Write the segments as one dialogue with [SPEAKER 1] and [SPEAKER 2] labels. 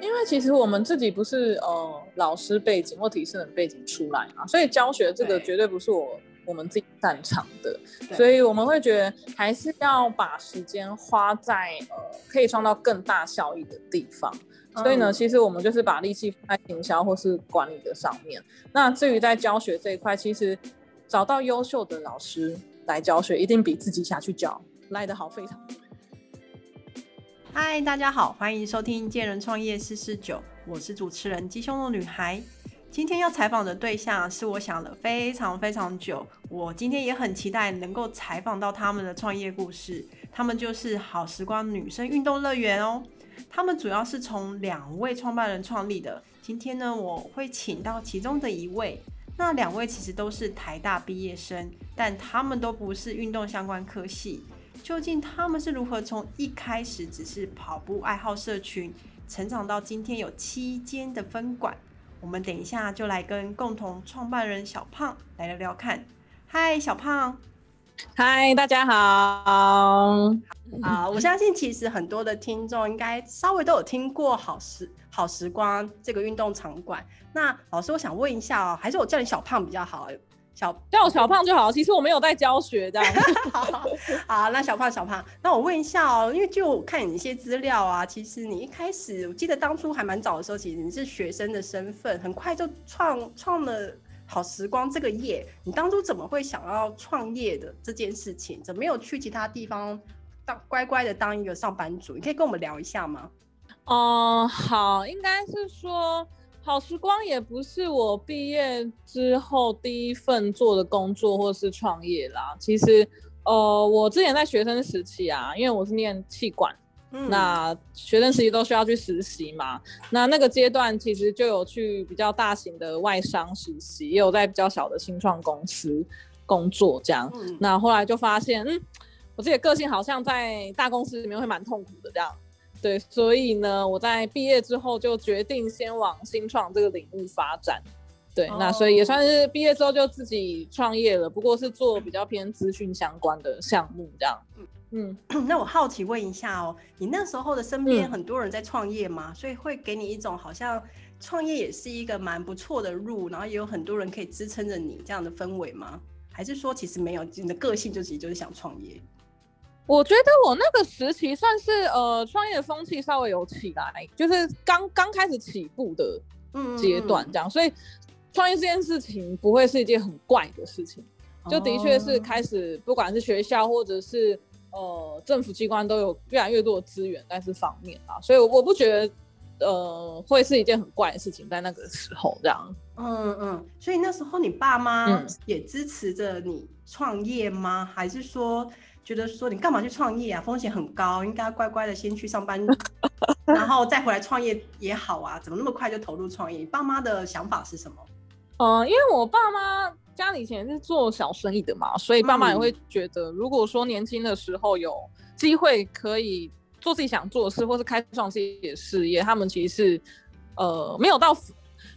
[SPEAKER 1] 因为其实我们自己不是呃老师背景或体适能背景出来嘛，所以教学这个绝对不是我我们自己擅长的，所以我们会觉得还是要把时间花在呃可以创造更大效益的地方。所以呢，其实我们就是把力气放在营销或是管理的上面。那至于在教学这一块，其实找到优秀的老师来教学，一定比自己下去教来得好非常多。
[SPEAKER 2] 嗨，大家好，欢迎收听《见人创业四四九》，我是主持人鸡胸肉女孩。今天要采访的对象是我想了非常非常久，我今天也很期待能够采访到他们的创业故事。他们就是好时光女生运动乐园哦。他们主要是从两位创办人创立的。今天呢，我会请到其中的一位。那两位其实都是台大毕业生，但他们都不是运动相关科系。究竟他们是如何从一开始只是跑步爱好社群，成长到今天有七间的分馆？我们等一下就来跟共同创办人小胖来聊聊看。嗨，小胖。
[SPEAKER 1] 嗨，大家好。
[SPEAKER 2] 啊，我相信其实很多的听众应该稍微都有听过好时好时光这个运动场馆。那老师，我想问一下哦，还是我叫你小胖比较好？
[SPEAKER 1] 小叫我小胖就好，其实我没有在教学这样。
[SPEAKER 2] 好，好，那小胖小胖，那我问一下哦，因为就看你一些资料啊，其实你一开始我记得当初还蛮早的时候，其实你是学生的身份，很快就创创了好时光这个业。你当初怎么会想要创业的这件事情？怎么没有去其他地方当乖乖的当一个上班族？你可以跟我们聊一下吗？
[SPEAKER 1] 哦，好，应该是说。好时光也不是我毕业之后第一份做的工作或是创业啦。其实，呃，我之前在学生时期啊，因为我是念气管，那学生时期都需要去实习嘛。那那个阶段其实就有去比较大型的外商实习，也有在比较小的新创公司工作这样。那后来就发现，嗯，我自己的个性好像在大公司里面会蛮痛苦的这样。对，所以呢，我在毕业之后就决定先往新创这个领域发展。对，那所以也算是毕业之后就自己创业了，不过是做比较偏资讯相关的项目这样。
[SPEAKER 2] 嗯嗯，那我好奇问一下哦，你那时候的身边很多人在创业吗？所以会给你一种好像创业也是一个蛮不错的路，然后也有很多人可以支撑着你这样的氛围吗？还是说其实没有，你的个性就其实就是想创业？
[SPEAKER 1] 我觉得我那个时期算是呃创业的风气稍微有起来，就是刚刚开始起步的阶段这样，所以创业这件事情不会是一件很怪的事情，就的确是开始不管是学校或者是呃政府机关都有越来越多的资源在这方面啊，所以我不觉得呃会是一件很怪的事情在那个时候这样。
[SPEAKER 2] 嗯嗯，所以那时候你爸妈也支持着你创业吗？还是说？觉得说你干嘛去创业啊？风险很高，应该乖乖的先去上班，然后再回来创业也好啊。怎么那么快就投入创业？你爸妈的想法是什么？
[SPEAKER 1] 嗯，因为我爸妈家里以前是做小生意的嘛，所以爸妈也会觉得，如果说年轻的时候有机会可以做自己想做的事，或是开创自己的事业，他们其实是呃没有到。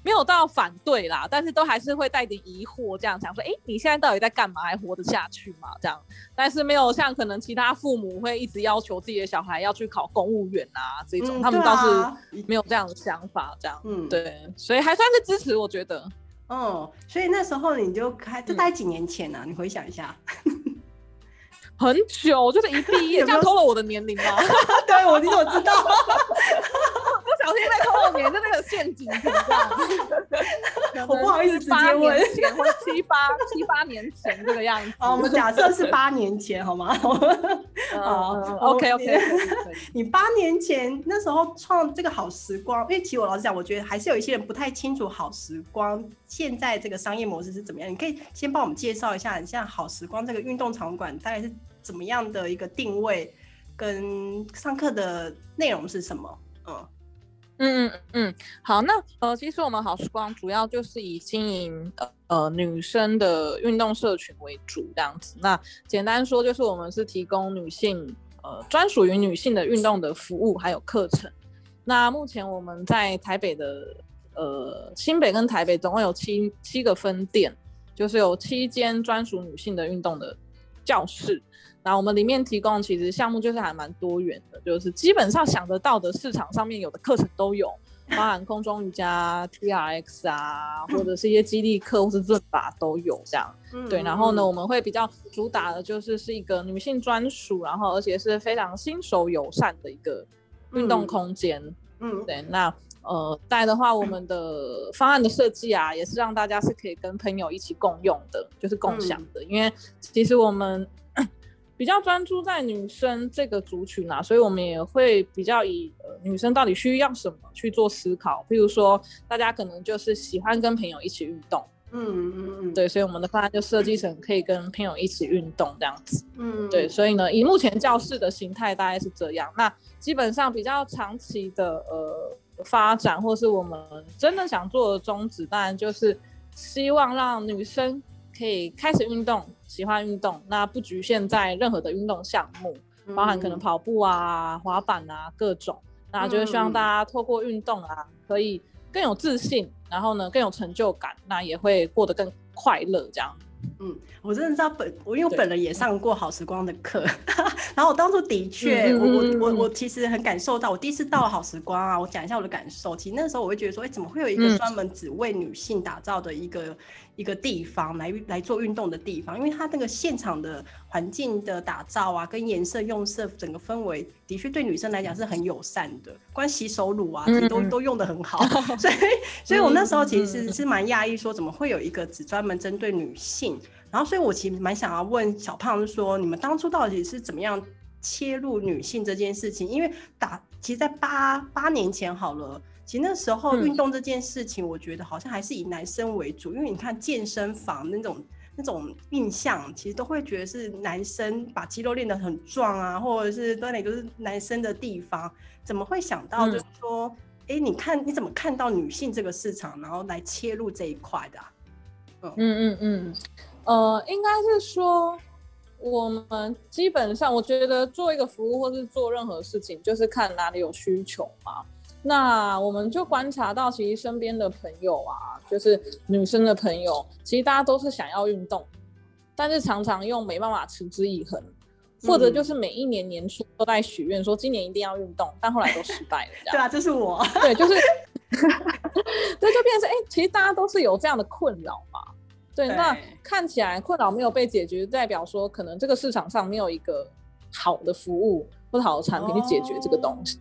[SPEAKER 1] 没有到反对啦，但是都还是会带点疑惑，这样想说，哎，你现在到底在干嘛，还活得下去吗？这样，但是没有像可能其他父母会一直要求自己的小孩要去考公务员啊这种，他们倒是没有这样的想法，这样，嗯，对，所以还算是支持，我觉得，
[SPEAKER 2] 嗯，所以那时候你就开，这大概几年前呢？你回想一下。
[SPEAKER 1] 很久，就是一毕业，这样偷了我的年龄吗？
[SPEAKER 2] 对，我你怎么知道？
[SPEAKER 1] 不小心被偷了年，就那个陷阱，知道
[SPEAKER 2] 我不好意思直接问，
[SPEAKER 1] 或七八七八年前这个样子。
[SPEAKER 2] 哦，我们假设是八年前，好吗？
[SPEAKER 1] 好，OK OK。
[SPEAKER 2] 你八年前那时候创这个好时光，因为其实我老实讲，我觉得还是有一些人不太清楚好时光现在这个商业模式是怎么样。你可以先帮我们介绍一下，你像好时光这个运动场馆大概是。怎么样的一个定位，跟上课的内容是什么？嗯
[SPEAKER 1] 嗯嗯嗯，好，那呃，其实我们好时光主要就是以经营呃呃女生的运动社群为主这样子。那简单说就是我们是提供女性呃专属于女性的运动的服务还有课程。那目前我们在台北的呃新北跟台北总共有七七个分店，就是有七间专属女性的运动的教室。那我们里面提供其实项目就是还蛮多元的，就是基本上想得到的市场上面有的课程都有，包含空中瑜伽、T R X 啊，或者是一些激励课或是润法都有这样。对，然后呢，我们会比较主打的就是是一个女性专属，然后而且是非常新手友善的一个运动空间。嗯，对，那。呃，再的话，我们的方案的设计啊，也是让大家是可以跟朋友一起共用的，就是共享的。因为其实我们 比较专注在女生这个族群啊，所以我们也会比较以呃女生到底需要什么去做思考。譬如说，大家可能就是喜欢跟朋友一起运动，嗯嗯嗯，对，所以我们的方案就设计成可以跟朋友一起运动这样子。嗯，对，所以呢，以目前教室的形态大概是这样。那基本上比较长期的呃。发展，或是我们真的想做的宗旨，当然就是希望让女生可以开始运动，喜欢运动。那不局限在任何的运动项目，包含可能跑步啊、滑板啊各种。那就是希望大家透过运动啊，可以更有自信，然后呢更有成就感，那也会过得更快乐这样。
[SPEAKER 2] 嗯，我真的知道本我因为我本人也上过好时光的课，然后我当初的确，我我我我其实很感受到，我第一次到好时光啊，我讲一下我的感受。其实那时候我会觉得说，哎，怎么会有一个专门只为女性打造的一个一个地方来来做运动的地方？因为它那个现场的环境的打造啊，跟颜色用色，整个氛围的确对女生来讲是很友善的，关洗手乳啊，这都都用的很好。所以，所以我那时候其实是蛮讶异，说怎么会有一个只专门针对女性？然后，所以我其实蛮想要问小胖说，你们当初到底是怎么样切入女性这件事情？因为打，其实，在八八年前好了，其实那时候运动这件事情，我觉得好像还是以男生为主。因为你看健身房那种那种印象，其实都会觉得是男生把肌肉练得很壮啊，或者是锻炼都是男生的地方。怎么会想到就是说，哎，你看你怎么看到女性这个市场，然后来切入这一块的？
[SPEAKER 1] 嗯嗯嗯。呃，应该是说，我们基本上，我觉得做一个服务或是做任何事情，就是看哪里有需求嘛。那我们就观察到，其实身边的朋友啊，就是女生的朋友，其实大家都是想要运动，但是常常又没办法持之以恒，或者就是每一年年初都在许愿说今年一定要运动，但后来都失败了。
[SPEAKER 2] 对啊，这是我。
[SPEAKER 1] 对，就是，这就变成哎，其实大家都是有这样的困扰嘛。对，那看起来困扰没有被解决，代表说可能这个市场上没有一个好的服务或者好的产品去解决这个东西。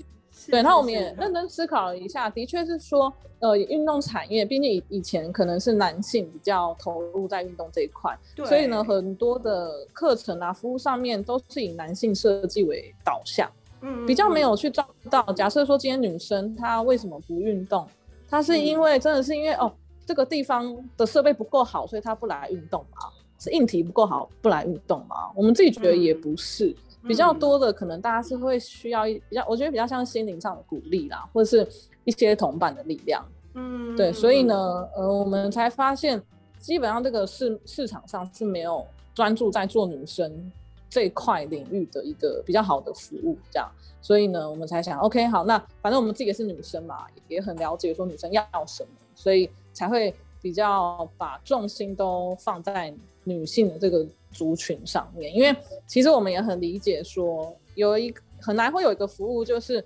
[SPEAKER 1] 对，那我们也认真思考了一下，的确是说，呃，运动产业毕竟以以前可能是男性比较投入在运动这一块，所以呢，很多的课程啊、服务上面都是以男性设计为导向，嗯，比较没有去照顾到。假设说今天女生她为什么不运动？她是因为真的是因为哦。这个地方的设备不够好，所以她不来运动吗？是硬体不够好不来运动吗？我们自己觉得也不是，比较多的可能大家是会需要一比较，我觉得比较像心灵上的鼓励啦，或者是一些同伴的力量。嗯，对，所以呢，呃，我们才发现基本上这个市市场上是没有专注在做女生这块领域的一个比较好的服务，这样，所以呢，我们才想，OK，好，那反正我们自己也是女生嘛，也很了解说女生要什么，所以。才会比较把重心都放在女性的这个族群上面，因为其实我们也很理解说，有一很难会有一个服务就是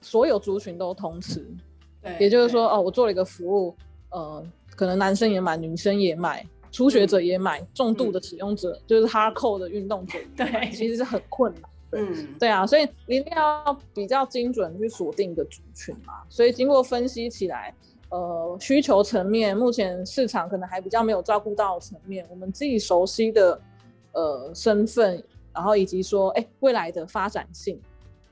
[SPEAKER 1] 所有族群都通吃，对，也就是说哦，我做了一个服务，呃，可能男生也买，女生也买，初学者也买，重度的使用者就是 hardcore 的运动者，
[SPEAKER 2] 对，
[SPEAKER 1] 其实是很困难，嗯，对啊，所以一定要比较精准去锁定一个族群嘛，所以经过分析起来。呃，需求层面，目前市场可能还比较没有照顾到层面，我们自己熟悉的呃身份，然后以及说，哎，未来的发展性，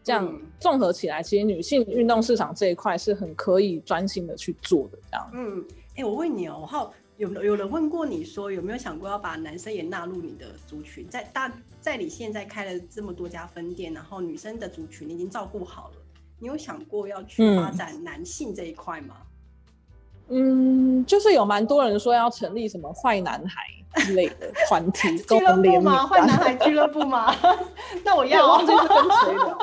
[SPEAKER 1] 这样综合起来，其实女性运动市场这一块是很可以专心的去做的。这样，
[SPEAKER 2] 嗯，哎，我问你哦，好，有有人问过你说，有没有想过要把男生也纳入你的族群？在大在你现在开了这么多家分店，然后女生的族群你已经照顾好了，你有想过要去发展男性这一块吗？
[SPEAKER 1] 嗯，就是有蛮多人说要成立什么坏男孩之类的 团体
[SPEAKER 2] 俱乐部吗？坏男孩俱乐部吗？那我要
[SPEAKER 1] 忘记是跟谁的。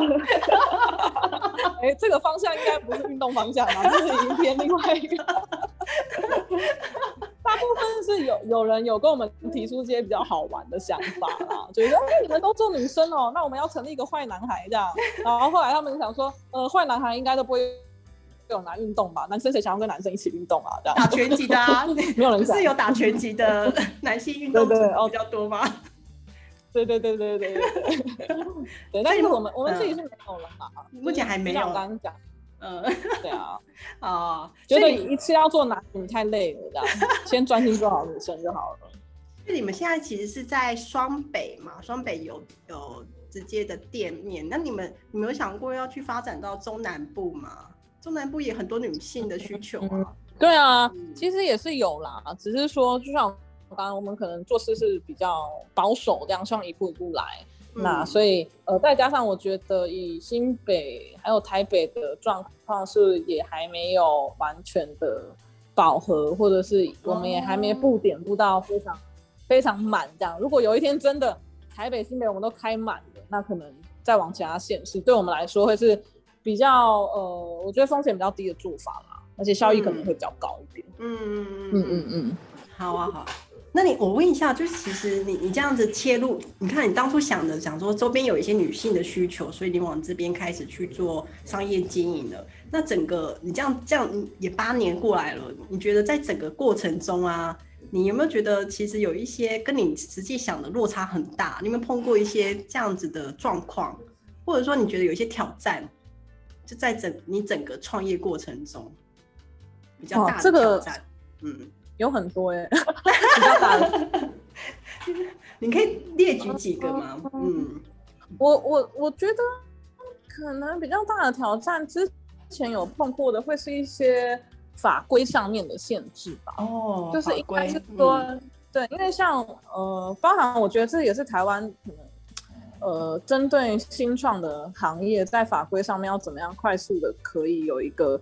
[SPEAKER 1] 哎，这个方向应该不是运动方向嘛，这是已经偏另外一个。大部分是有有人有跟我们提出一些比较好玩的想法啦，就是说，哎，你们都做女生哦，那我们要成立一个坏男孩这样。然后后来他们想说，呃，坏男孩应该都不会有男运动吧？男生谁想要跟男生一起运动啊？这样
[SPEAKER 2] 打拳击的啊，
[SPEAKER 1] 没有人
[SPEAKER 2] 是有打拳击的 男性运动者比较多吗？
[SPEAKER 1] 对对对对对对对。对，但是我们我们自己是没有了嘛，
[SPEAKER 2] 目前还没有。
[SPEAKER 1] 我刚刚讲。嗯，对啊，
[SPEAKER 2] 啊，
[SPEAKER 1] 觉得一次要做男女太累了，这样先专心做好女生就好了。
[SPEAKER 2] 就你们现在其实是在双北嘛，双北有有直接的店面，那你们你们有想过要去发展到中南部吗？中南部也很多女性的需求啊。
[SPEAKER 1] 对啊，其实也是有啦，只是说就像刚刚我们可能做事是比较保守，这样希望一步一步来。那所以呃，再加上我觉得以新北还有台北的状况是也还没有完全的饱和，或者是我们也还没布点布到非常非常满这样。如果有一天真的台北新北我们都开满了，那可能再往其他县市，对我们来说会是比较呃，我觉得风险比较低的做法啦，而且效益可能会比较高一点。嗯嗯嗯嗯嗯嗯，
[SPEAKER 2] 好啊好。那你我问一下，就是其实你你这样子切入，你看你当初想的想说周边有一些女性的需求，所以你往这边开始去做商业经营了。那整个你这样这样也八年过来了，你觉得在整个过程中啊，你有没有觉得其实有一些跟你实际想的落差很大？你有没有碰过一些这样子的状况，或者说你觉得有一些挑战，就在整你整个创业过程中比较大的挑战？
[SPEAKER 1] 嗯。有很多哎，比较大的，
[SPEAKER 2] 你可以列举几个吗？嗯，
[SPEAKER 1] 我我我觉得可能比较大的挑战，之前有碰过的会是一些法规上面的限制吧。
[SPEAKER 2] 哦，
[SPEAKER 1] 就是应该是说，对，因为像呃，包含我觉得这也是台湾可能。呃，针对新创的行业，在法规上面要怎么样快速的可以有一个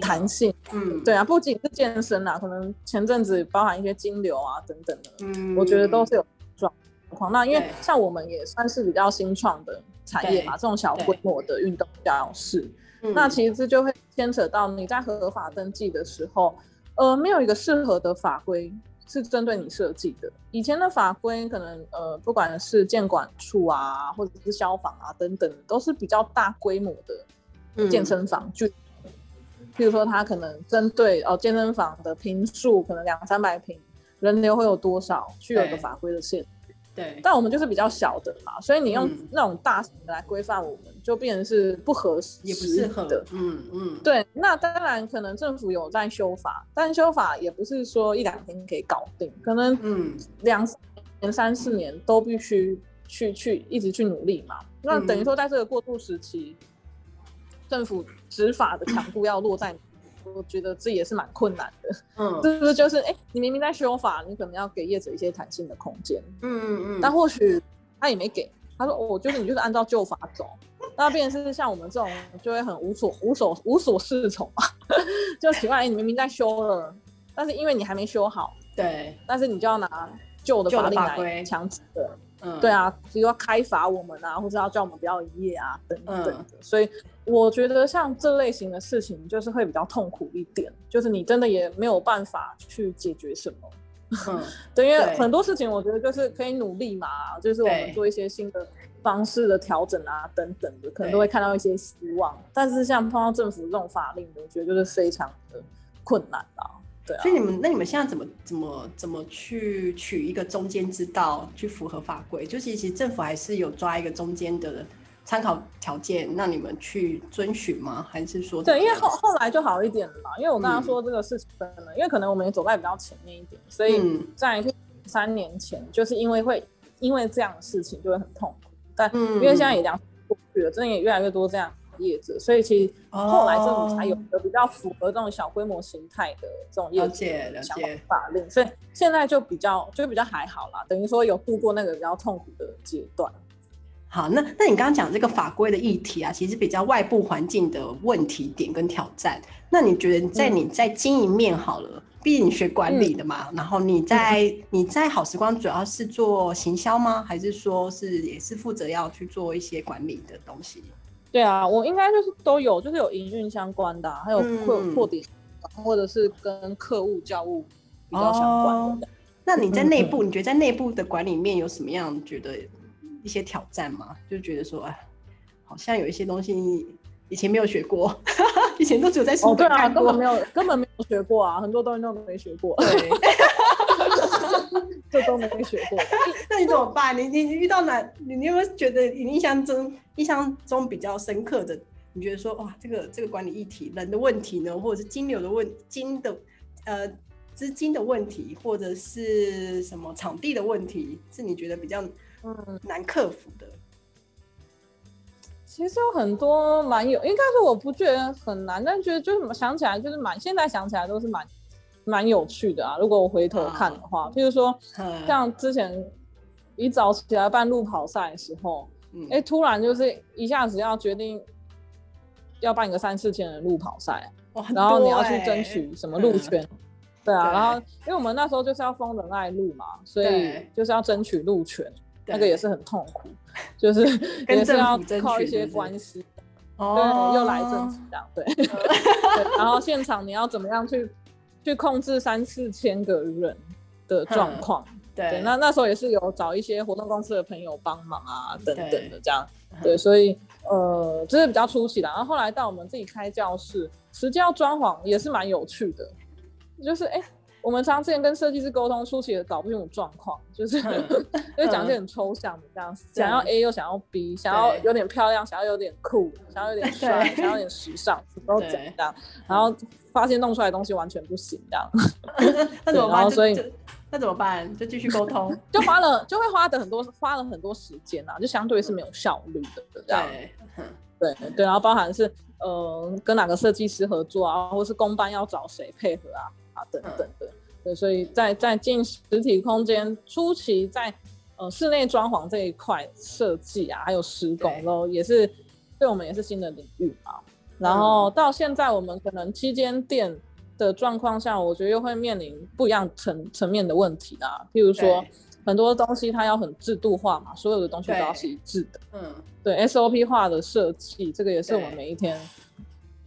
[SPEAKER 1] 弹性？嗯，对啊，不仅是健身啊，可能前阵子包含一些金流啊等等的，嗯，我觉得都是有状况。那因为像我们也算是比较新创的产业嘛，这种小规模的运动教室，那其实就会牵扯到你在合法登记的时候，呃，没有一个适合的法规。是针对你设计的。以前的法规可能呃，不管是建管处啊，或者是消防啊等等，都是比较大规模的健身房。就譬如说，它可能针对哦健身房的平数可能两三百平，人流会有多少，去有个法规的限。
[SPEAKER 2] 对，
[SPEAKER 1] 但我们就是比较小的嘛，所以你用那种大型的来规范我们，就变成是不合适，
[SPEAKER 2] 也不适合的。嗯嗯，
[SPEAKER 1] 对。那当然，可能政府有在修法，但修法也不是说一两天可以搞定，可能嗯两年、三四年都必须去去一直去努力嘛。那等于说，在这个过渡时期，政府执法的强度要落在。我觉得这也是蛮困难的，嗯，是不是就是哎，你明明在修法，你可能要给业者一些弹性的空间，嗯嗯嗯，但或许他也没给，他说我就是你就是按照旧法走，那变成是像我们这种就会很无所无所无所适从嘛，就奇怪，你明明在修了，但是因为你还没修好，
[SPEAKER 2] 对，
[SPEAKER 1] 但是你就要拿旧的法令来强制。的。嗯，对啊，比如说开罚我们啊，或者要叫我们不要营业啊，等等的。所以我觉得像这类型的事情，就是会比较痛苦一点，就是你真的也没有办法去解决什么。嗯，对，因为很多事情我觉得就是可以努力嘛，就是我们做一些新的方式的调整啊，等等的，可能都会看到一些希望。但是像碰到政府这种法令，我觉得就是非常的困难啦。
[SPEAKER 2] 所以你们那你们现在怎么怎么怎么去取一个中间之道，去符合法规？就其实政府还是有抓一个中间的参考条件，让你们去遵循吗？还是说
[SPEAKER 1] 对？因为后后来就好一点了嘛。因为我刚刚说这个事情可能，因为可能我们也走在比较前面一点，所以在三年前就是因为会因为这样的事情就会很痛苦，但因为现在也两过去了，真的也越来越多这样。业者，所以其实后来政府才有个比较符合这种小规模形态的这种业者相关法令，所以现在就比较就比较还好啦，等于说有度过那个比较痛苦的阶段。
[SPEAKER 2] 好，那那你刚刚讲这个法规的议题啊，其实比较外部环境的问题点跟挑战。那你觉得在你在经营面好了，毕竟你学管理的嘛，然后你在你在好时光主要是做行销吗？还是说是也是负责要去做一些管理的东西？
[SPEAKER 1] 对啊，我应该就是都有，就是有营运相关的，还有扩扩点，或者是跟客户教务比较相关的。
[SPEAKER 2] 那你在内部，你觉得在内部的管理面有什么样觉得一些挑战嘛？就觉得说，哎，好像有一些东西以前没有学过，以前都只有在书
[SPEAKER 1] 本看过，根本没有根本没有学过啊，很多东西都没学过。
[SPEAKER 2] 对。
[SPEAKER 1] 这都没学过，
[SPEAKER 2] 那你怎么办？你你遇到哪？你你有没有觉得你印象中印象中比较深刻的？你觉得说哇，这个这个管理议题人的问题呢，或者是金流的问金的呃资金的问题，或者是什么场地的问题，是你觉得比较嗯。难克服的？
[SPEAKER 1] 其实有很多蛮有，应该说我不觉得很难，但觉得就是想起来就是蛮，现在想起来都是蛮。蛮有趣的啊！如果我回头看的话，譬如说，像之前一早起来办路跑赛的时候，哎，突然就是一下子要决定要办一个三四千人路跑赛，然后你要去争取什么路权，对啊，然后因为我们那时候就是要封仁爱路嘛，所以就是要争取路权，那个也是很痛苦，就是 也是要靠一些关系，对，又来政府这样，对，然后现场你要怎么样去？去控制三四千个人的状况，对，那那时候也是有找一些活动公司的朋友帮忙啊，等等的这样，对，所以呃，这是比较初期的。然后后来到我们自己开教室，实际要装潢也是蛮有趣的，就是哎。我们常之前跟设计师沟通，初期也搞不清楚状况，就是 因为讲一些很抽象的这样，想要 A 又想要 B，想要有点漂亮，想要有点酷，想要有点 帅，想要有点时尚，都怎样？然后发现弄出来的东西完全不行，这样。
[SPEAKER 2] 那怎么办？所以那怎么办？就继续沟通，
[SPEAKER 1] 就花了就会花的很多，花了很多时间啊，就相对是没有效率的这样。对对，然后包含是呃跟哪个设计师合作啊，或是公班要找谁配合啊。啊，等等的，对，所以在在进实体空间初期，在呃室内装潢这一块设计啊，还有施工咯，也是对我们也是新的领域嘛。然后到现在，我们可能七间店的状况下，我觉得又会面临不一样层层面的问题啦。譬如说，很多东西它要很制度化嘛，所有的东西都要是一致的。嗯，对，SOP 化的设计，这个也是我们每一天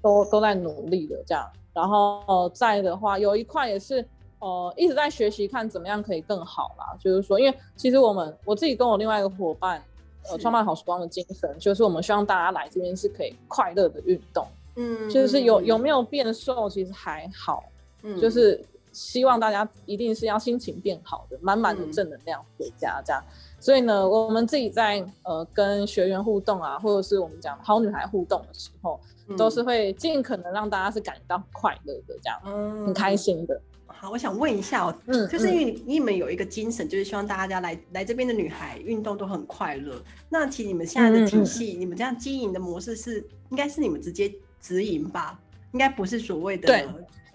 [SPEAKER 1] 都都在努力的这样。然后再的话，有一块也是，呃，一直在学习看怎么样可以更好啦。就是说，因为其实我们我自己跟我另外一个伙伴，呃，创办好时光的精神，就是我们希望大家来这边是可以快乐的运动，嗯，就是有有没有变瘦，其实还好，嗯，就是希望大家一定是要心情变好的，满满的正能量回家这样。所以呢，我们自己在呃跟学员互动啊，或者是我们讲好女孩互动的时候。都是会尽可能让大家是感到快乐的，这样，嗯，很开心的。
[SPEAKER 2] 好，我想问一下哦，嗯，就是因为你们有一个精神，就是希望大家来来这边的女孩运动都很快乐。那其实你们现在的体系，你们这样经营的模式是，应该是你们直接直营吧？应该不是所谓的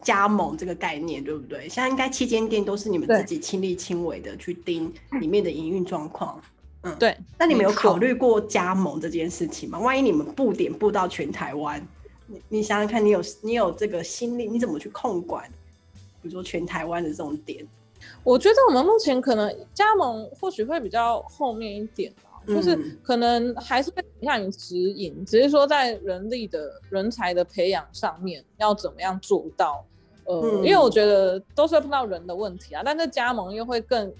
[SPEAKER 2] 加盟这个概念，对不对？现在应该七间店都是你们自己亲力亲为的去盯里面的营运状况。
[SPEAKER 1] 嗯，对。
[SPEAKER 2] 那你们有考虑过加盟这件事情吗？万一你们布点布到全台湾，你你想想看，你有你有这个心力，你怎么去控管？比如说全台湾的这种点，
[SPEAKER 1] 我觉得我们目前可能加盟或许会比较后面一点吧，就是可能还是会倾向于直营，只是说在人力的人才的培养上面要怎么样做到？呃，因为我觉得都是会碰到人的问题啊，但是加盟又会更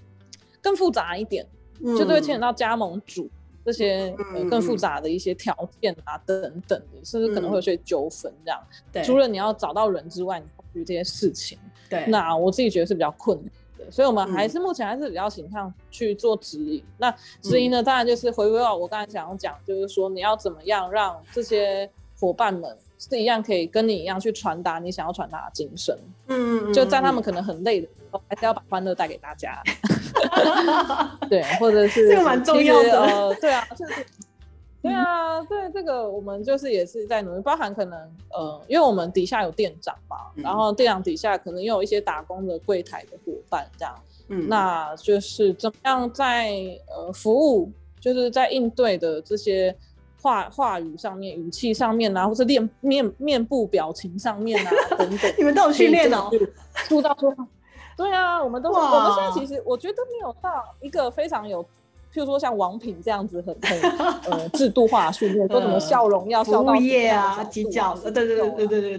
[SPEAKER 1] 更复杂一点。就都会牵扯到加盟主这些更复杂的一些条件啊等等的，甚至可能会有些纠纷这样。
[SPEAKER 2] 对，
[SPEAKER 1] 除了你要找到人之外，你考虑这些事情。
[SPEAKER 2] 对，
[SPEAKER 1] 那我自己觉得是比较困难的，所以我们还是目前还是比较倾向去做指引。那指引呢，当然就是回归到我刚才想要讲，就是说你要怎么样让这些伙伴们。是一样可以跟你一样去传达你想要传达的精神，嗯，就在他们可能很累的时候，还是要把欢乐带给大家，对，或者是
[SPEAKER 2] 这个蛮重要的，
[SPEAKER 1] 呃，对啊，就是，对啊，对这个我们就是也是在努力，包含可能呃，因为我们底下有店长嘛，然后店长底下可能也有一些打工的柜台的伙伴这样，嗯，那就是怎么样在呃服务，就是在应对的这些。话话语上面、语气上面啊，或是练面面部表情上面啊，等等，
[SPEAKER 2] 你们都有训练哦，
[SPEAKER 1] 出到说话。对啊，我们都是。我们现在其实我觉得没有到一个非常有譬如说像王品这样子很很呃制度化训练，说什么笑容要笑到
[SPEAKER 2] 业啊，鸡叫，对对对对对对对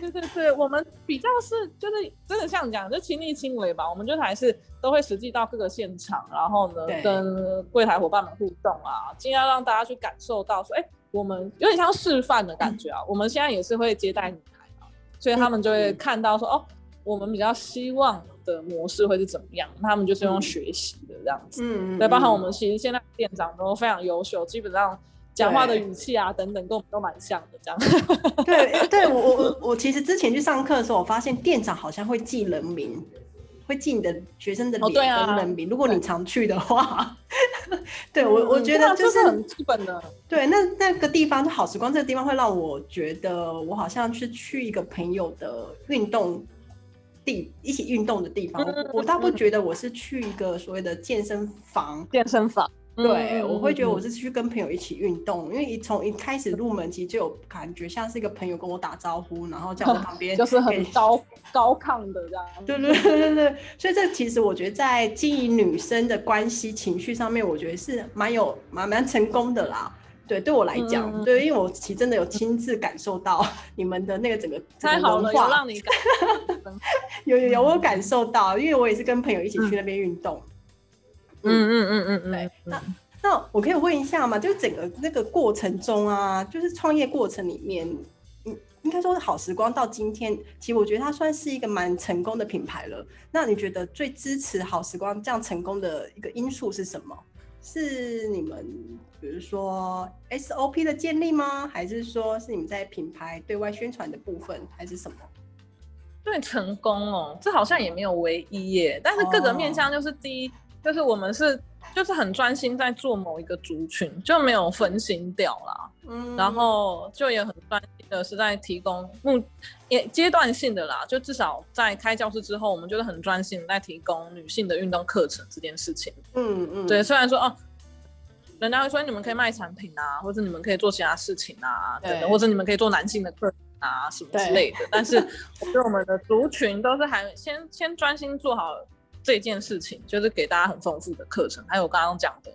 [SPEAKER 1] 对对对，我们比较是就是真的像讲就亲力亲为吧，我们就还是都会实际到各个现场，然后呢跟柜台伙伴们互动啊，尽量让大家去感受到说，哎，我们有点像示范的感觉啊，我们现在也是会接待女孩啊，所以他们就会看到说，哦，我们比较希望。的模式会是怎么样？他们就是用学习的这样子，嗯，对，包含我们其实现在店长都非常优秀，基本上讲话的语气啊等等，跟我们都蛮像的这样。
[SPEAKER 2] 对，对我我我我其实之前去上课的时候，我发现店长好像会记人名，会记你的学生的脸跟人名。如果你常去的话，对我我觉得就是
[SPEAKER 1] 很基本的。
[SPEAKER 2] 对，那那个地方就好时光，这个地方会让我觉得我好像是去一个朋友的运动。地一起运动的地方，我倒不觉得我是去一个所谓的健身房。
[SPEAKER 1] 健身房，
[SPEAKER 2] 对我会觉得我是去跟朋友一起运动，因为一从一开始入门其实就有感觉像是一个朋友跟我打招呼，然后在我旁 边
[SPEAKER 1] 就是很高高亢的这样。
[SPEAKER 2] 对对对对对，所以这其实我觉得在经营女生的关系情绪上面，我觉得是蛮有蛮蛮成功的啦。对，对我来讲，对，因为我其实真的有亲自感受到 你们的那个整个
[SPEAKER 1] 太好了，有让你感
[SPEAKER 2] 有有有我感受到，因为我也是跟朋友一起去那边运动。
[SPEAKER 1] 嗯嗯嗯嗯嗯。
[SPEAKER 2] 对，那那我可以问一下吗？就是整个那个过程中啊，就是创业过程里面，嗯，应该说好时光到今天，其实我觉得它算是一个蛮成功的品牌了。那你觉得最支持好时光这样成功的一个因素是什么？是你们，比如说 SOP 的建立吗？还是说是你们在品牌对外宣传的部分，还是什么？
[SPEAKER 1] 对，成功哦，这好像也没有唯一耶。但是各个面向，就是第一，就是我们是就是很专心在做某一个族群，就没有分心掉啦。嗯，然后就也很专心的是在提供目也阶段性的啦，就至少在开教室之后，我们就是很专心在提供女性的运动课程这件事情。嗯嗯，对，虽然说哦，人家会说你们可以卖产品啊，或者你们可以做其他事情啊，等等，或者你们可以做男性的课程啊什么之类的，但是我觉得我们的族群都是还先先专心做好这件事情，就是给大家很丰富的课程，还有我刚刚讲的。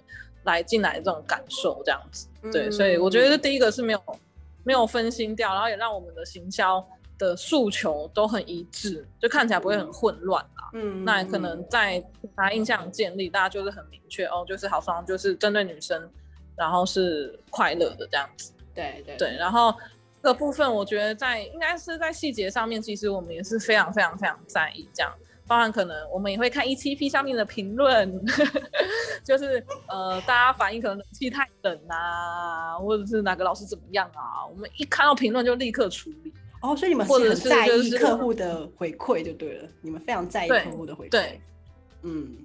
[SPEAKER 1] 来进来的这种感受，这样子，对，所以我觉得第一个是没有没有分心掉，然后也让我们的行销的诉求都很一致，就看起来不会很混乱啦。嗯，那可能在大家印象建立，大家就是很明确哦，就是好双就是针对女生，然后是快乐的这样子。
[SPEAKER 2] 对对
[SPEAKER 1] 对，然后这个部分我觉得在应该是在细节上面，其实我们也是非常非常非常在意这样。包含可能我们也会看 E T P 上面的评论，就是呃大家反映可能冷气太冷啊，或者是哪个老师怎么样啊，我们一看到评论就立刻处理。
[SPEAKER 2] 哦，所以你们是很在意客户的回馈就对了，你们非常在意客户的回馈。
[SPEAKER 1] 对，嗯，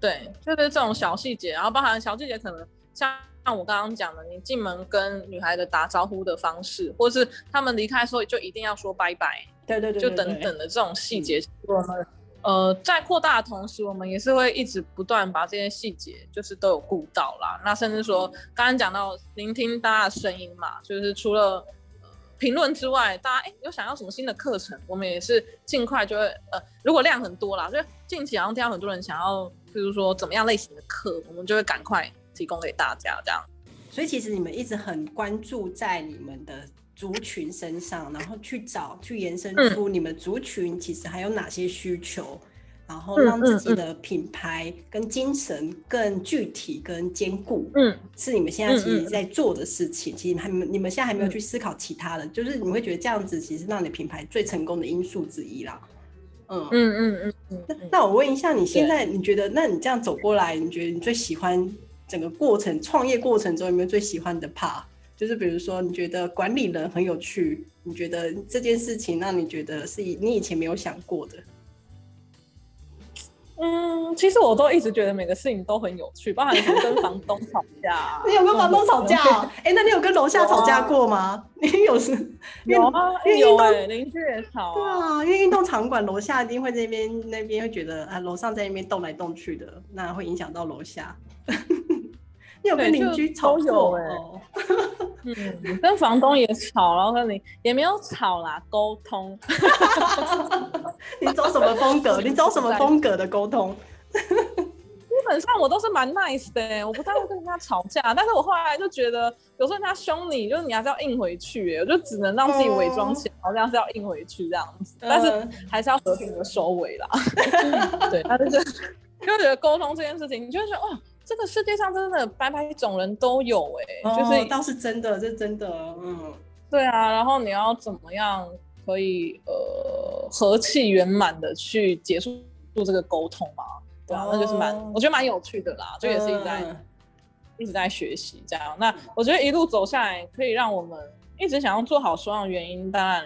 [SPEAKER 1] 对，就是这种小细节，然后包含小细节可能像像我刚刚讲的，你进门跟女孩的打招呼的方式，或是他们离开的时候就一定要说拜拜，
[SPEAKER 2] 对对对，
[SPEAKER 1] 就等等的这种细节，我们。呃，在扩大的同时，我们也是会一直不断把这些细节，就是都有顾到啦。那甚至说，刚刚讲到聆听大家的声音嘛，就是除了评论之外，大家哎有想要什么新的课程，我们也是尽快就会呃，如果量很多啦，就近期好像听到很多人想要，比如说怎么样类型的课，我们就会赶快提供给大家这样。
[SPEAKER 2] 所以其实你们一直很关注在你们的。族群身上，然后去找去延伸出你们族群其实还有哪些需求，然后让自己的品牌跟精神更具体跟坚固。嗯，是你们现在其实在做的事情。其实还你们现在还没有去思考其他的，就是你会觉得这样子其实让你品牌最成功的因素之一啦。嗯嗯嗯嗯。那那我问一下，你现在你觉得，那你这样走过来，你觉得你最喜欢整个过程创业过程中有没有最喜欢的 part？就是比如说，你觉得管理人很有趣，你觉得这件事情让你觉得是你以前没有想过的。
[SPEAKER 1] 嗯，其实我都一直觉得每个事情都很有趣，包含跟房东吵架。
[SPEAKER 2] 你有跟房东吵架？哎，那你有跟楼下吵架过吗？你有时
[SPEAKER 1] 有啊，有哎，邻居也吵。
[SPEAKER 2] 对啊，因为运动场馆楼下一定会那边那边会觉得啊，楼上在那边动来动去的，那会影响到楼下。你有跟邻居吵过？
[SPEAKER 1] 嗯，跟房东也吵，然后跟你也没有吵啦，沟通。
[SPEAKER 2] 你走什么风格？你走什么风格的沟通？
[SPEAKER 1] 基本上我都是蛮 nice 的，我不太会跟人家吵架。但是我后来就觉得，有时候人家凶你，就是你还是要硬回去，我就只能让自己伪装起来，好像是要硬回去这样子。但是还是要和平的收尾啦。对，但是就就觉得沟通这件事情，你就觉得哦，这个世界上真的百百种人都有哎，就是
[SPEAKER 2] 倒是真的，这真的，嗯，
[SPEAKER 1] 对啊。然后你要怎么样可以呃和气圆满的去结束这个沟通嘛？对啊，那就是蛮，我觉得蛮有趣的啦，就也是一直在一直在学习这样。那我觉得一路走下来，可以让我们一直想要做好双的原因，当然，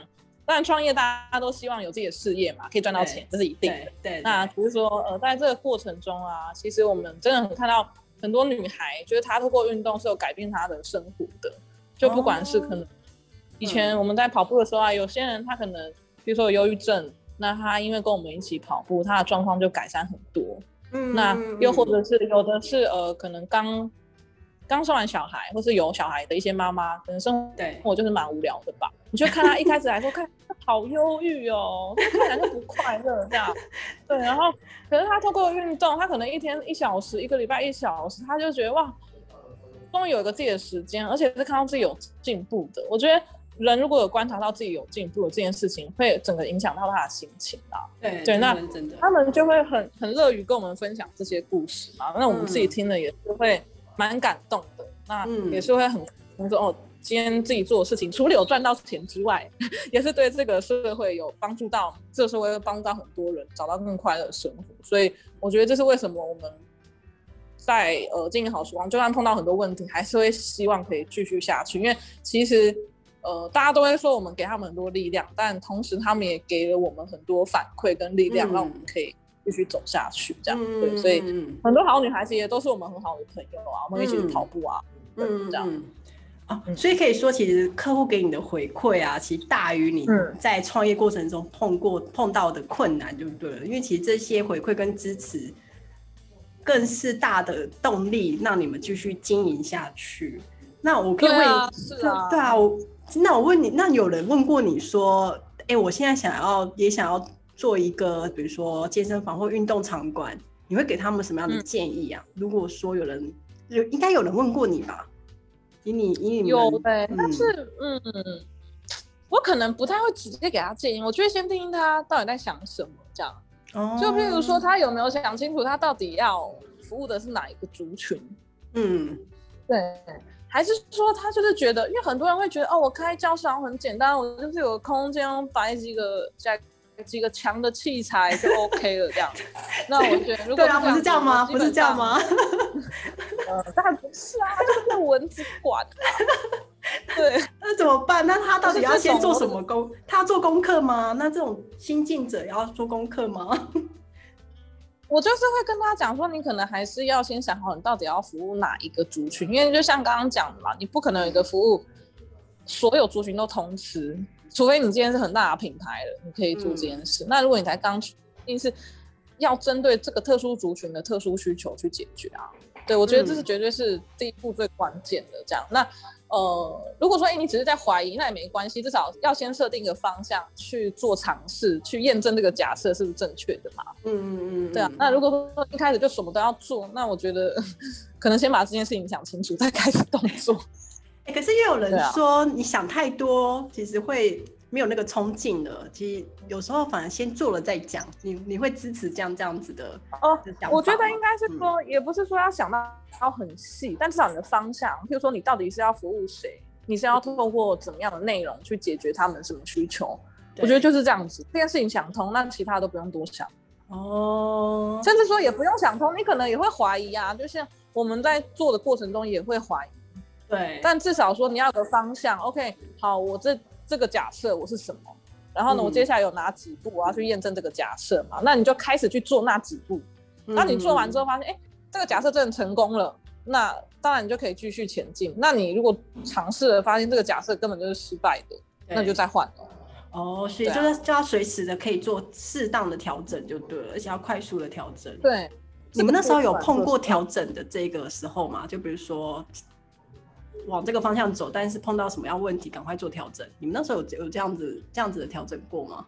[SPEAKER 1] 当然创业大家都希望有自己的事业嘛，可以赚到钱，这是一定的。
[SPEAKER 2] 对，
[SPEAKER 1] 那只是说，呃，在这个过程中啊，其实我们真的很看到很多女孩，就是她通过运动是有改变她的生活的，就不管是可能以前我们在跑步的时候啊，有些人她可能比如说有忧郁症，那她因为跟我们一起跑步，她的状况就改善很多。嗯，那又或者是有的是呃，可能刚刚生完小孩，或是有小孩的一些妈妈，可能生活就是蛮无聊的吧。你就看他一开始来说，看好忧郁哦，看起来就不快乐这样。对，然后可是他透过运动，他可能一天一小时，一个礼拜一小时，他就觉得哇，终于有一个自己的时间，而且是看到自己有进步的。我觉得。人如果有观察到自己有进步的这件事情，会整个影响到他的心情
[SPEAKER 2] 啊。对
[SPEAKER 1] 对，那他们就会很很乐于跟我们分享这些故事嘛。那我们自己听了也是会蛮感动的。那也是会很说哦，今天自己做的事情，除了有赚到钱之外，也是对这个社会有帮助到，这个社会会帮到很多人找到更快乐的生活。所以我觉得这是为什么我们在呃经营好时光，就算碰到很多问题，还是会希望可以继续下去，因为其实。呃，大家都会说我们给他们很多力量，但同时他们也给了我们很多反馈跟力量，让我们可以继续走下去。这样对，所以很多好女孩子也都是我们很好的朋友啊，我们一起去跑步啊，嗯，这样
[SPEAKER 2] 啊，所以可以说，其实客户给你的回馈啊，其实大于你在创业过程中碰过碰到的困难，对不对？因为其实这些回馈跟支持，更是大的动力，让你们继续经营下去。那我可以问，对啊，我。那我问你，那有人问过你说，哎，我现在想要也想要做一个，比如说健身房或运动场馆，你会给他们什么样的建议啊？如果说有人有，应该有人问过你吧？以你以你
[SPEAKER 1] 有呗，但是嗯，我可能不太会直接给他建议，我就会先听听他到底在想什么，这样。哦。就譬如说，他有没有想清楚，他到底要服务的是哪一个族群？嗯，对。还是说他就是觉得，因为很多人会觉得，哦，我开教室很简单，我就是有空间摆几个加几个强的器材就 OK 了这样。那我觉得，如果
[SPEAKER 2] 不是这样吗？不是这样吗？
[SPEAKER 1] 呃，当然不是啊，就是被蚊子管。对，
[SPEAKER 2] 那怎么办？那他到底要先做什么功？他要做功课吗？那这种新进者要做功课吗？
[SPEAKER 1] 我就是会跟他讲说，你可能还是要先想好，你到底要服务哪一个族群，因为就像刚刚讲的嘛，你不可能有一个服务所有族群都同时，除非你今天是很大的品牌了，你可以做这件事。那如果你才刚，一定是要针对这个特殊族群的特殊需求去解决啊。对，我觉得这是绝对是第一步最关键的。这样，那。呃，如果说哎，你只是在怀疑，那也没关系，至少要先设定一个方向去做尝试，去验证这个假设是不是正确的嘛。嗯嗯嗯，对啊。那如果说一开始就什么都要做，那我觉得 可能先把这件事情想清楚，再开始动作。
[SPEAKER 2] 哎，可是也有人说，你想太多，其实会没有那个冲劲的。其实有时候反而先做了再讲，你你会支持这样这样子的哦。
[SPEAKER 1] 我觉得应该是说，也不是说要想到。要很细，但至少你的方向，譬如说你到底是要服务谁，你是要透过怎么样的内容去解决他们什么需求？我觉得就是这样子，这件事情想通，那其他都不用多想哦。甚至说也不用想通，你可能也会怀疑啊，就像我们在做的过程中也会怀疑。
[SPEAKER 2] 对，
[SPEAKER 1] 但至少说你要有个方向。OK，好，我这这个假设我是什么？然后呢，我接下来有哪几步我要去验证这个假设嘛？那你就开始去做那几步。那你做完之后发现，哎。这个假设真的成功了，那当然你就可以继续前进。那你如果尝试了发现这个假设根本就是失败的，那就再换了。
[SPEAKER 2] 哦，所以就是就要随时的可以做适当的调整就对了，而且要快速的调整。
[SPEAKER 1] 对，
[SPEAKER 2] 你们那时候有碰过调整的这个时候吗？就比如说往这个方向走，但是碰到什么样问题，赶快做调整。你们那时候有有这样子这样子的调整过吗？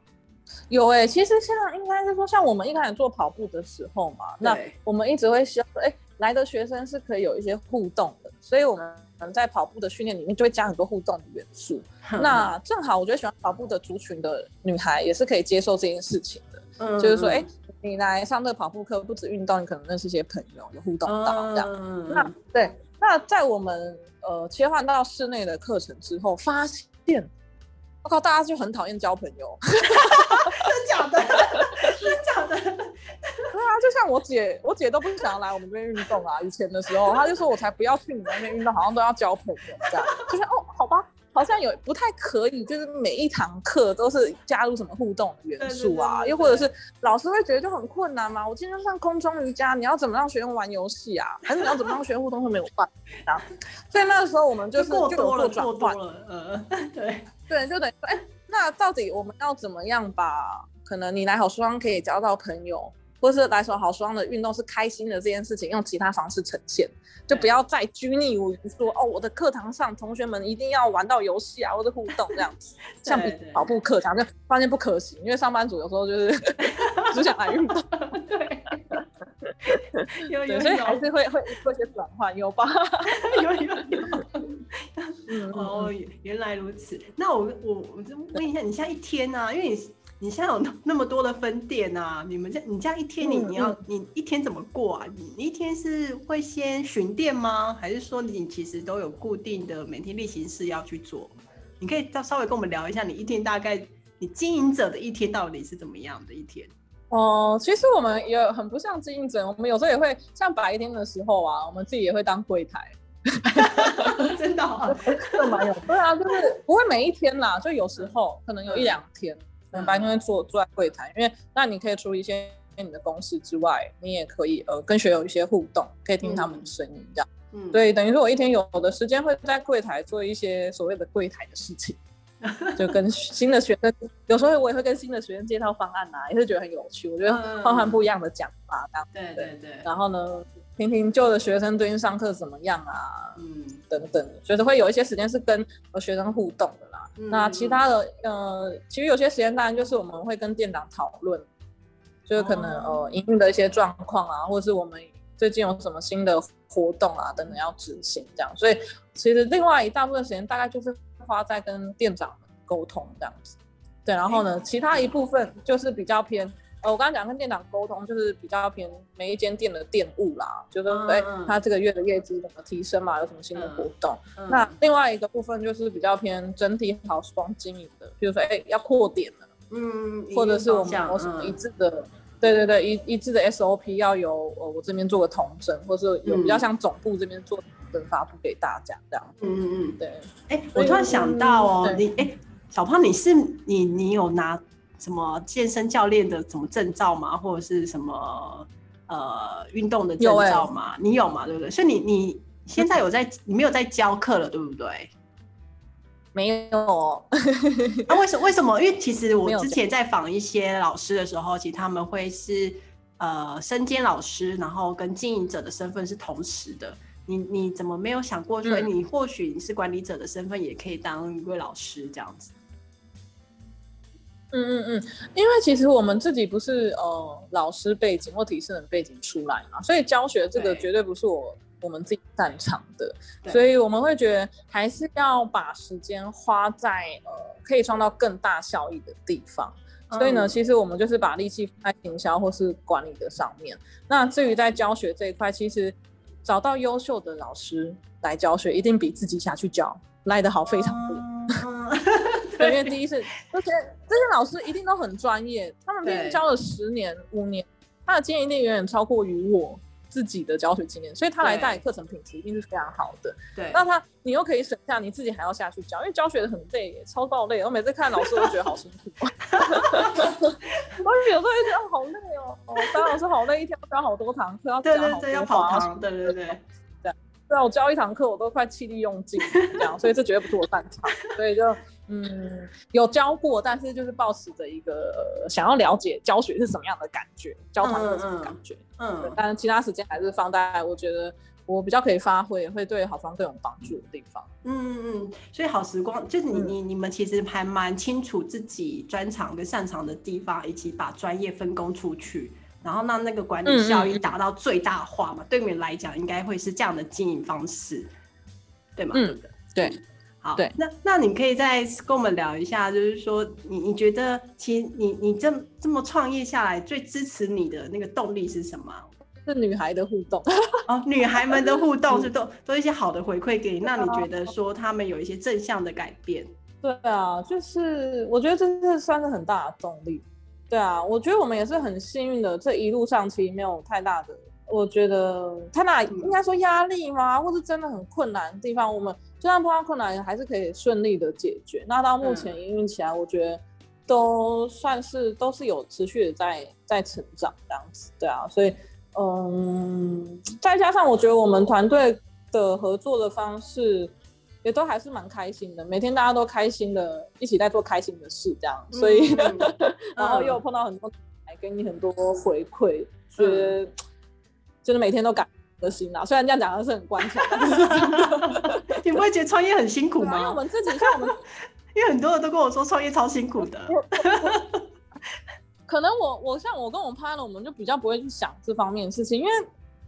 [SPEAKER 1] 有哎、其实像应该是说，像我们一开始做跑步的时候嘛，那我们一直会希望说，哎、来的学生是可以有一些互动的，所以我们在跑步的训练里面就会加很多互动的元素。那正好，我觉得喜欢跑步的族群的女孩也是可以接受这件事情的，
[SPEAKER 2] 嗯
[SPEAKER 1] 就是说，哎、你来上这个跑步课，不止运动，你可能认识一些朋友，有互动到这样。
[SPEAKER 2] 嗯
[SPEAKER 1] 那对，那在我们呃切换到室内的课程之后，发现，我靠，大家就很讨厌交朋友。
[SPEAKER 2] 真假的，真假的，
[SPEAKER 1] 对啊，就像我姐，我姐都不想要来我们这边运动啊。以前的时候，她就说我才不要去你们那边运动，好像都要交朋友这样。就是哦，好吧，好像有不太可以，就是每一堂课都是加入什么互动的元素啊，
[SPEAKER 2] 对对对对
[SPEAKER 1] 又或者是老师会觉得就很困难嘛。我今天上空中瑜伽，你要怎么让学生玩游戏啊？还是你要怎么让学生互动会没有办法？所以那个时候我们就是
[SPEAKER 2] 过
[SPEAKER 1] 就有做转换，
[SPEAKER 2] 了，呃，对，
[SPEAKER 1] 对，就等于说，哎、那到底我们要怎么样把可能你来好双可以交到朋友，或是来手好双的运动是开心的这件事情，用其他方式呈现，就不要再拘泥于说哦，我的课堂上同学们一定要玩到游戏啊，或者互动这样子，像比跑步课堂就发现不可行，因为上班族有时候就是 只想来运动，
[SPEAKER 2] 对，有有
[SPEAKER 1] 对，
[SPEAKER 2] 有
[SPEAKER 1] 所以还是会会做一些转换，有吧？
[SPEAKER 2] 有有有。
[SPEAKER 1] 嗯，
[SPEAKER 2] 哦，原来如此。那我我我就问一下，你现在一天呢、啊？因为你你现在有那那么多的分店啊，你们这你这样一天你
[SPEAKER 1] 嗯
[SPEAKER 2] 你要、
[SPEAKER 1] 嗯
[SPEAKER 2] 你一天怎么过啊？你你一天是会先巡店吗？还是说你其实都有固定的每天例行事要去做？你可以稍稍微跟我们聊一下，你一天大概你经营者的一天到底是怎么样的一天？
[SPEAKER 1] 哦、其实我们也很不像经营者，我们有时候也会像白天的时候啊，我们自己也会当柜台。
[SPEAKER 2] 真的、哦，
[SPEAKER 1] 就蛮有，对啊，就是不会每一天啦，就有时候可能有一两天，可能白天会坐坐在柜台，因为那你可以处理一些你的公事之外，你也可以呃跟学友一些互动，可以听他们的声音这样。
[SPEAKER 2] 嗯，
[SPEAKER 1] 对，等于说我一天有的时间会在柜台做一些所谓的柜台的事情，就跟新的学生，有时候我也会跟新的学生介绍方案啊，也是觉得很有趣，我觉得
[SPEAKER 2] 嗯
[SPEAKER 1] 换换不一样的讲法这样。
[SPEAKER 2] 对对对，
[SPEAKER 1] 然后呢，听听旧的学生最近上课怎么样啊，
[SPEAKER 2] 嗯，
[SPEAKER 1] 等等的，就是会有一些时间是跟呃学生互动的啦。
[SPEAKER 2] 嗯
[SPEAKER 1] 那其他的呃，其实有些时间当然就是我们会跟店长讨论，就是可能、
[SPEAKER 2] 哦
[SPEAKER 1] 呃营运的一些状况啊，或者是我们最近有什么新的活动啊等等要执行这样。所以其实另外一大部分时间大概就是花在跟店长沟通这样子。对，然后呢，其他一部分就是比较偏。呃，我刚刚讲跟店长沟通，就是比较偏每一间店的店务啦，就是说，哎、他这个月的业绩怎么提升嘛，有什么新的活动。
[SPEAKER 2] 嗯
[SPEAKER 1] 那另外一个部分就是比较偏整体好双经营的，比如说，哎、要扩点了，
[SPEAKER 2] 嗯，
[SPEAKER 1] 或者是我们有什么一
[SPEAKER 2] 嗯
[SPEAKER 1] 致的，对对对，一一致的 SOP 要由呃我这边做个统整，或是有比较
[SPEAKER 2] 嗯
[SPEAKER 1] 像总部这边做统整发布给大家这样。
[SPEAKER 2] 嗯嗯嗯，
[SPEAKER 1] 对，
[SPEAKER 2] 哎、我突然想到哦，
[SPEAKER 1] 嗯
[SPEAKER 2] 你哎、小胖，你是你你有拿什么健身教练的什么证照吗？或者是什么呃运动的证
[SPEAKER 1] 有欸
[SPEAKER 2] 照吗？你有吗？对不对？所以你你现在有在，你没有在教课了，对不对？
[SPEAKER 1] 没有那，
[SPEAKER 2] 啊，为什为什么？因为其实我之前在访一些老师的时候，其实他们会是呃身兼老师，然后跟经营者的身份是同时的。你你怎么没有想过说，
[SPEAKER 1] 嗯
[SPEAKER 2] 你或许你是管理者的身份，也可以当一位老师这样子？
[SPEAKER 1] 嗯嗯嗯，因为其实我们自己不是呃老师背景或体适能背景出来嘛，所以教学这个绝对不是我我们自己擅长的，所以我们会觉得还是要把时间花在呃可以创造更大效益的地方。所以呢，
[SPEAKER 2] 嗯
[SPEAKER 1] 其实我们就是把力气放在营销或是管理的上面。那至于在教学这一块，其实找到优秀的老师来教学，一定比自己下去教来的好非常多。因为第一次这些这些老师一定都很专业，他们毕竟教了十年、五年，他的经验一定远远超过于我自己的教学经验，所以他来
[SPEAKER 2] 对
[SPEAKER 1] 带课程品质一定是非常好的。
[SPEAKER 2] 对，
[SPEAKER 1] 那他你又可以省下你自己还要下去教，因为教学的很累耶，超爆累。我每次看老师我都觉得好辛苦，我有时候会觉得好累哦，哦，当老师好累，一天要教好多堂课，要讲好
[SPEAKER 2] 对对对，要跑堂，对对对，
[SPEAKER 1] 对啊，我教一堂课我都快气力用尽这样，所以这绝对不是我擅长，所以就嗯有教过，但是就是抱持着一个、呃想要了解教学是什么样的感觉，教团课是什么感觉，对
[SPEAKER 2] 嗯，
[SPEAKER 1] 但是其他时间还是放在我觉得我比较可以发挥，会对好方更有帮助的地方。
[SPEAKER 2] 嗯嗯嗯，所以好时光就是你你你们其实还蛮清楚自己专长跟擅长的地方，以及把专业分工出去，然后让那个管理效益达到最大化嘛。对你们来讲，应该会是这样的经营方式，对吗？
[SPEAKER 1] 嗯，对。
[SPEAKER 2] 好，对，那那你可以再跟我们聊一下，就是说，你你觉得，其实你你这这么创业下来，最支持你的那个动力是什么？
[SPEAKER 1] 是女孩的互动
[SPEAKER 2] 哦，女孩们的互动是都都一些好的回馈给你，那你觉得说他们有一些正向的改变？
[SPEAKER 1] 对啊，就是我觉得这是算是很大的动力。对啊，我觉得我们也是很幸运的，这一路上其实没有太大的，我觉得太大应该说压力吗？或是真的很困难的地方，我们。就算碰到困难，还是可以顺利的解决。那到目前营运起来，我觉得都算是都是有持续的在在成长这样子，对啊。所以，嗯，再加上我觉得我们团队的合作的方式也都还是蛮开心的，每天大家都开心的一起在做开心的事，这样。所以，然后又碰到很多来给你很多回馈，觉得真的每天都感。的心啊，虽然这样讲的是很官腔，
[SPEAKER 2] 你不会觉得创业很辛苦吗？
[SPEAKER 1] 因为我们自己像我们，
[SPEAKER 2] 因为很多人都跟我说创业超辛苦的。
[SPEAKER 1] 可能我我像我跟我 partner，我们就比较不会去想这方面的事情，因为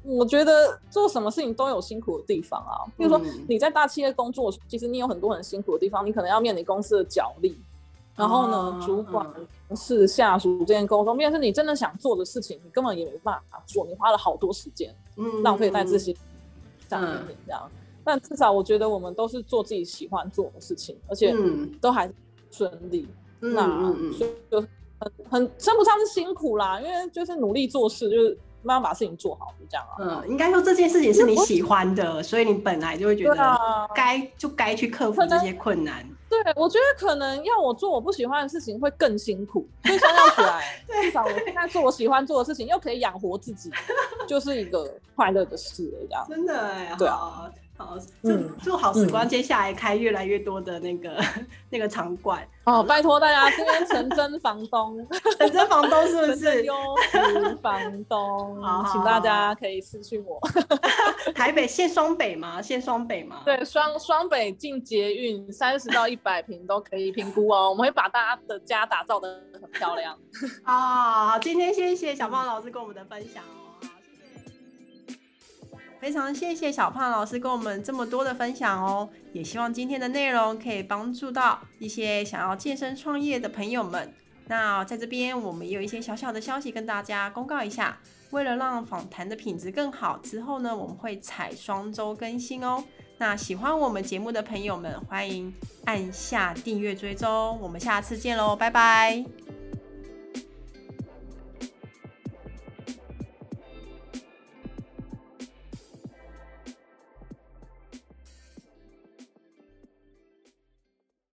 [SPEAKER 1] 我觉得做什么事情都有辛苦的地方啊。比如说你在大企业工作，其实你有很多很辛苦的地方，你可能要面临公司的角力。然后呢，主管同事下属之间沟通，变成是你真的想做的事情，你根本也没办法做，你花了好多时间，浪费在这些上面这样。但至少我觉得我们都是做自己喜欢做的事情，而且都还顺利。那就很很称不上是辛苦啦，因为就是努力做事，就是慢慢把事情做好，就这样
[SPEAKER 2] 啊。嗯，应该说这件事情是你喜欢的，所以你本来就会觉得该就该去克服这些困难。
[SPEAKER 1] 对，我觉得可能要我做我不喜欢的事情会更辛苦，所以相较起来，至少我现在做我喜欢做的事情，又可以养活自己，就是一个快乐的事了，这样。
[SPEAKER 2] 真的哎，对啊。好，祝祝好时光，接下来开越来越多的那个那个场馆
[SPEAKER 1] 哦，拜托大家，今天陈真房东，
[SPEAKER 2] 陈真房东是不是
[SPEAKER 1] 优质房东？好，请大家可以私信我。
[SPEAKER 2] 台北限双北吗？限双北吗？
[SPEAKER 1] 对，双双北进捷运，三十到一百平都可以评估哦。我们会把大家的家打造的很漂亮。
[SPEAKER 2] 啊，好，今天谢谢小胖老师跟我们的分享哦。非常谢谢小胖老师跟我们这么多的分享哦，也希望今天的内容可以帮助到一些想要健身创业的朋友们。那在这边，我们也有一些小小的消息跟大家公告一下。为了让访谈的品质更好，之后呢，我们会采双周更新哦。那喜欢我们节目的朋友们，欢迎按下订阅追踪。我们下次见喽，拜拜。